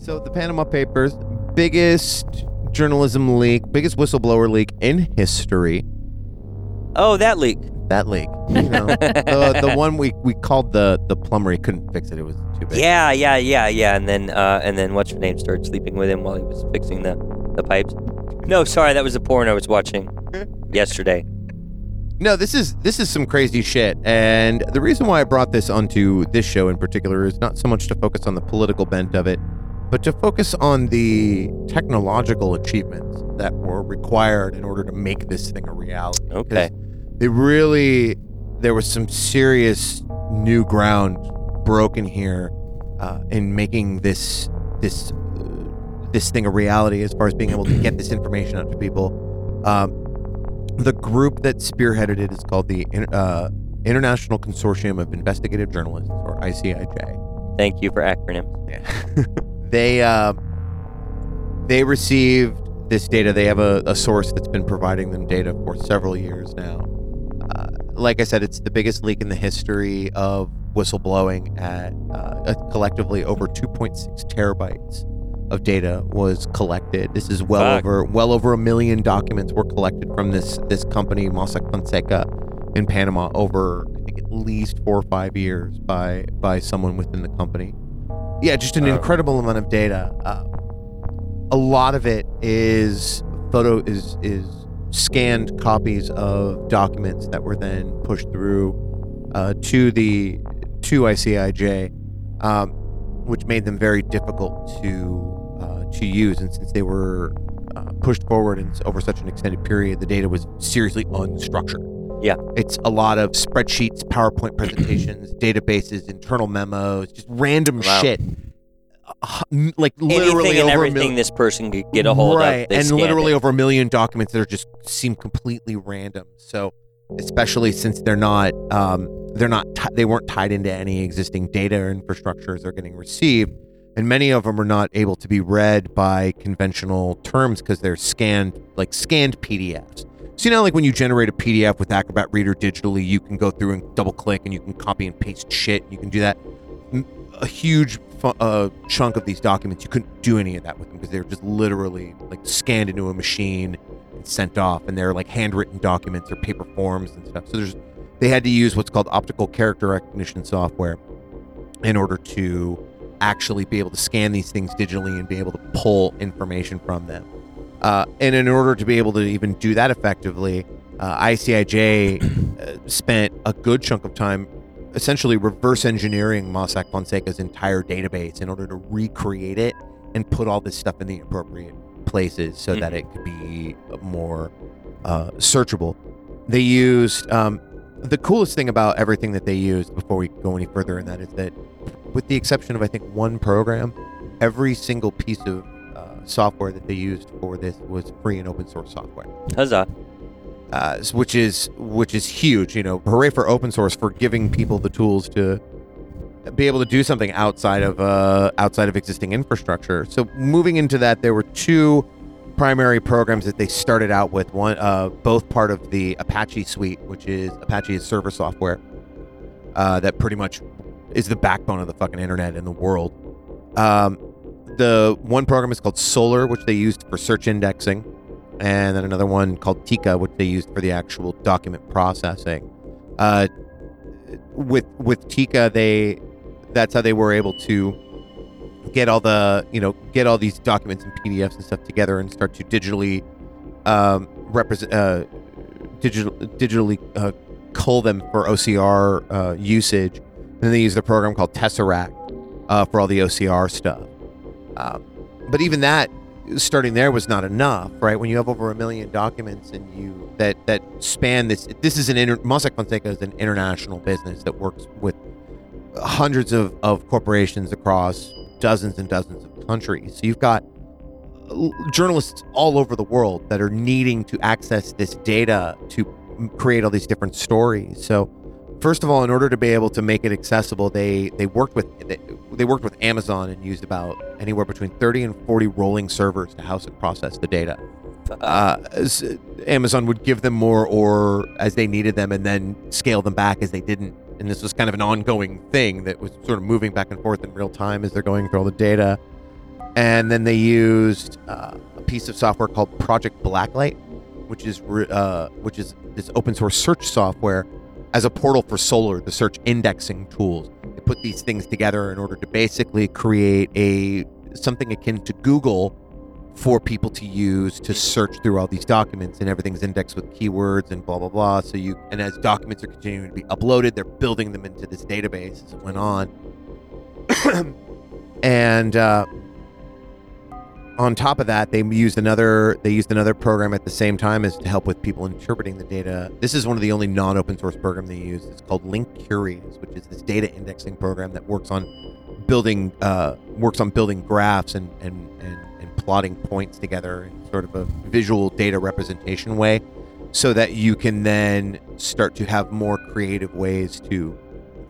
So the Panama Papers, biggest journalism leak, biggest whistleblower leak in history. Oh, that leak. That leak, you know, the, the one we, we called the the plumber. He couldn't fix it. It was too big. Yeah, yeah, yeah, yeah. And then uh, and then what's her name started sleeping with him while he was fixing the the pipes. No, sorry, that was the porn I was watching yesterday. No, this is this is some crazy shit. And the reason why I brought this onto this show in particular is not so much to focus on the political bent of it, but to focus on the technological achievements that were required in order to make this thing a reality. Okay. They really there was some serious new ground broken here uh, in making this this uh, this thing a reality as far as being able to get this information out to people. Um, the group that spearheaded it is called the uh, International Consortium of Investigative Journalists, or ICIJ. Thank you for acronyms. Yeah. they uh, they received this data. They have a, a source that's been providing them data for several years now. Uh, like I said, it's the biggest leak in the history of whistleblowing. At uh, collectively over 2.6 terabytes of data was collected. This is well Fuck. over well over a million documents were collected from this this company Mossack Fonseca in Panama over I think at least four or five years by by someone within the company. Yeah, just an Oh. incredible amount of data. Uh, a lot of it is photo is is scanned copies of documents that were then pushed through uh, to the to ICIJ, um, which made them very difficult to uh, to use. And since they were uh, pushed forward and over such an extended period, the data was seriously unstructured. Yeah. It's a lot of spreadsheets, PowerPoint presentations, databases, internal memos, just random Wow. shit. Uh, like literally Anything and everything this person could get a hold right. of. and literally it. over a million documents that are just seem completely random. So, especially since they're not, um, they're not, ti they weren't tied into any existing data or infrastructures they're getting received, and many of them are not able to be read by conventional terms because they're scanned, like scanned PDFs. You know, like when you generate a PDF with Acrobat Reader digitally, you can go through and double click, and you can copy and paste shit. You can do that. A huge uh, chunk of these documents, you couldn't do any of that with them because they're just literally like scanned into a machine and sent off, and they're like handwritten documents or paper forms and stuff. So there's they had to use what's called optical character recognition software in order to actually be able to scan these things digitally and be able to pull information from them. Uh, and in order to be able to even do that effectively, uh, ICIJ uh, spent a good chunk of time essentially reverse engineering Mossack Fonseca's entire database in order to recreate it and put all this stuff in the appropriate places so that it could be more uh, searchable. They used um, the coolest thing about everything that they used before we go any further in that is that, with the exception of I think one program, every single piece of software that they used for this was free and open source software Huzzah. uh, which is which is huge. You know, hooray for open source for giving people the tools to be able to do something outside of uh, outside of existing infrastructure. So moving into that, there were two primary programs that they started out with. One, uh, both part of the Apache suite, which is Apache's server software, uh, that pretty much is the backbone of the fucking internet in the world. Um, the one program is called Solr, which they used for search indexing and then another one called Tika, which they used for the actual document processing. Uh, with with Tika, they that's how they were able to get all the you know get all these documents and PDFs and stuff together and start to digitally um, represent uh, digital digitally uh, cull them for OCR uh, usage. And then they use the program called Tesseract uh, for all the OCR stuff. Um, but even that starting there was not enough, right? When you have over a million documents and you that that span this, this is an inter, Mossack Fonseca is an international business that works with hundreds of, of corporations across dozens and dozens of countries. So you've got journalists all over the world that are needing to access this data to create all these different stories. So first of all, in order to be able to make it accessible, they they worked with they, they worked with Amazon and used about anywhere between 30 and 40 rolling servers to house and process the data. Uh, Amazon would give them more or as they needed them and then scale them back as they didn't. And this was kind of an ongoing thing that was sort of moving back and forth in real time as they're going through all the data. and then they used uh, a piece of software called Project Blacklight, which is uh, which is this open source search software as a portal for Solr the search indexing tools. They put these things together in order to basically create a something akin to Google for people to use to search through all these documents and everything's indexed with keywords and blah blah blah so you and as documents are continuing to be uploaded they're building them into this database as it went on and uh, on top of that they used another they used another program at the same time as to help with people interpreting the data this is one of the only non-open source program they use it's called Linkurious which is this data indexing program that works on building uh, works on building graphs and and, and and plotting points together in sort of a visual data representation way so that you can then start to have more creative ways to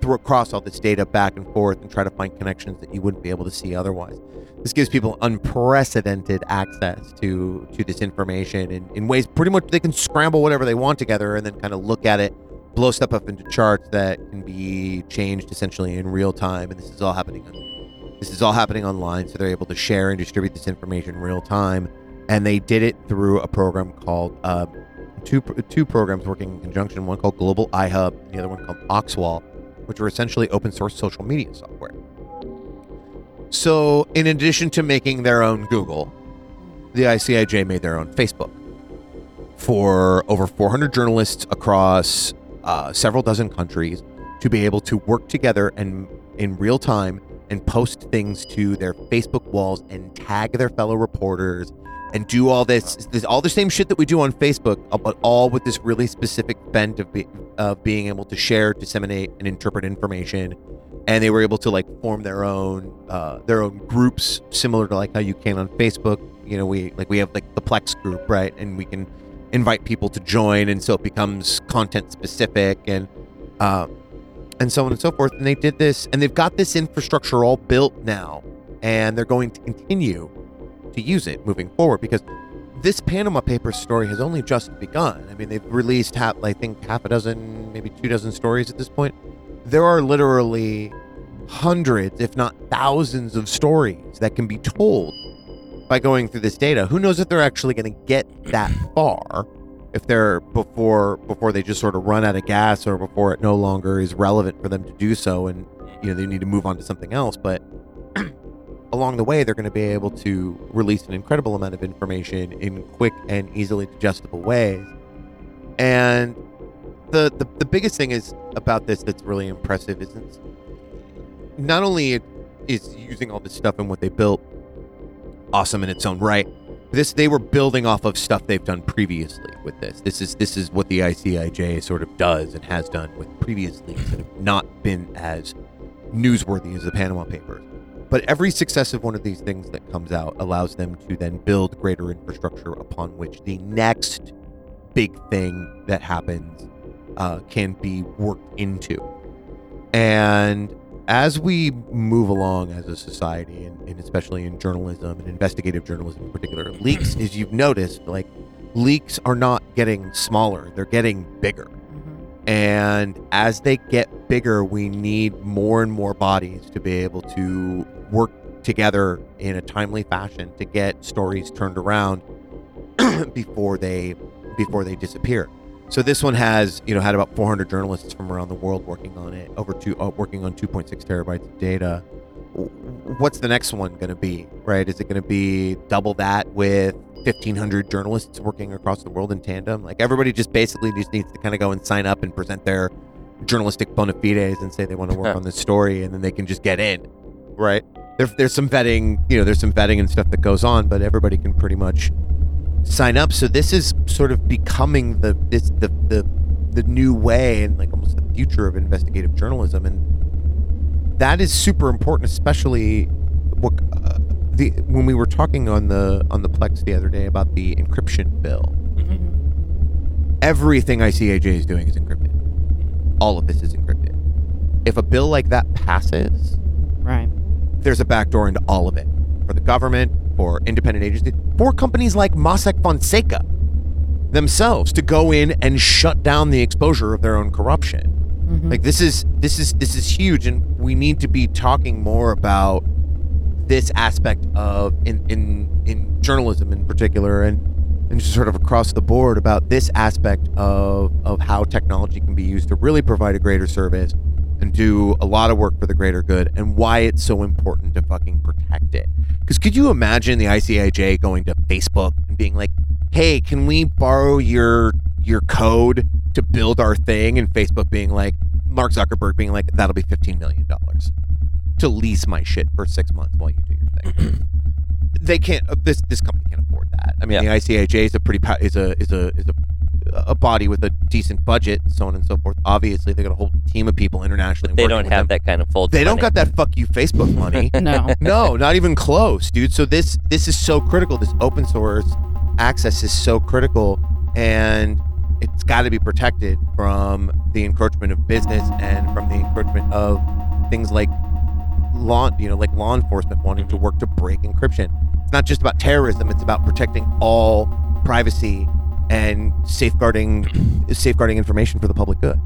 throw across all this data back and forth and try to find connections that you wouldn't be able to see otherwise. This gives people unprecedented access to to this information in, in ways pretty much they can scramble whatever they want together and then kind of look at it, blow stuff up into charts that can be changed essentially in real time. And this is all happening on this is all happening online, so they're able to share and distribute this information in real time. And they did it through a program called uh, two two programs working in conjunction. One called Global iHub, and the other one called Oxwall, which are essentially open source social media software. So, in addition to making their own Google, the ICIJ made their own Facebook for over 400 journalists across uh, several dozen countries to be able to work together and in real time and post things to their Facebook walls and tag their fellow reporters and do all this, this all the same shit that we do on Facebook, uh, but all with this really specific bent of, be, of being able to share, disseminate, and interpret information. And they were able to like form their own uh, their own groups, similar to like how you can on Facebook. You know, we like we have like the Plex group, right? And we can invite people to join, and so it becomes content specific and uh, and so on and so forth. And they did this, and they've got this infrastructure all built now, and they're going to continue to use it moving forward because this Panama Papers story has only just begun. I mean, they've released half, I think, half a dozen, maybe two dozen stories at this point. There are literally hundreds, if not thousands, of stories that can be told by going through this data. Who knows if they're actually going to get that far? If they're before before they just sort of run out of gas, or before it no longer is relevant for them to do so, and you know they need to move on to something else. But along the way, they're going to be able to release an incredible amount of information in quick and easily digestible ways. And the, the, the biggest thing is about this that's really impressive is not only it is using all this stuff and what they built awesome in its own right. This they were building off of stuff they've done previously with this. This is this is what the ICIJ sort of does and has done with previous leaks that have not been as newsworthy as the Panama Papers. But every successive one of these things that comes out allows them to then build greater infrastructure upon which the next big thing that happens uh, can be worked into. And as we move along as a society, and, and especially in journalism and investigative journalism in particular, leaks, as you've noticed, like leaks are not getting smaller, they're getting bigger. And as they get bigger, we need more and more bodies to be able to work together in a timely fashion to get stories turned around before they before they disappear. So this one has, you know, had about 400 journalists from around the world working on it, over two, uh, working on 2.6 terabytes of data. What's the next one going to be? Right? Is it going to be double that with 1,500 journalists working across the world in tandem? Like everybody just basically just needs to kind of go and sign up and present their journalistic bona fides and say they want to work on this story, and then they can just get in, right? There, there's some vetting, you know, there's some vetting and stuff that goes on, but everybody can pretty much sign up. So this is sort of becoming the this the the the new way and like almost the future of investigative journalism, and that is super important, especially what uh, the when we were talking on the on the Plex the other day about the encryption bill. Everything ICAJ is doing is encrypted. All of this is encrypted. If a bill like that passes, Right. there's a backdoor into all of it for the government, for independent agencies, for companies like Mossack Fonseca themselves to go in and shut down the exposure of their own corruption. Mm-hmm. Like this is this is this is huge, and we need to be talking more about this aspect of in in in journalism in particular and and just sort of across the board about this aspect of of how technology can be used to really provide a greater service do a lot of work for the greater good and why it's so important to fucking protect it. Because could you imagine the ICIJ going to Facebook and being like, "Hey, can we borrow your your code to build our thing?" And Facebook being like, Mark Zuckerberg being like, "That'll be fifteen million dollars to lease my shit for six months while you do your thing." they can't. Uh, this this company can't afford that. I mean, Yeah. the ICIJ is a pretty is a is a is a a body with a decent budget, and so on and so forth. Obviously, they got a whole team of people internationally. They don't have them. that kind of full. They don't got that fuck you Facebook money. No. no, not even close, dude. So this this is so critical. This open source access is so critical, and it's got to be protected from the encroachment of business and from the encroachment of things like law, you know, like law enforcement wanting to mm-hmm. work to break encryption. It's not just about terrorism; it's about protecting all privacy and safeguarding safeguarding information for the public good.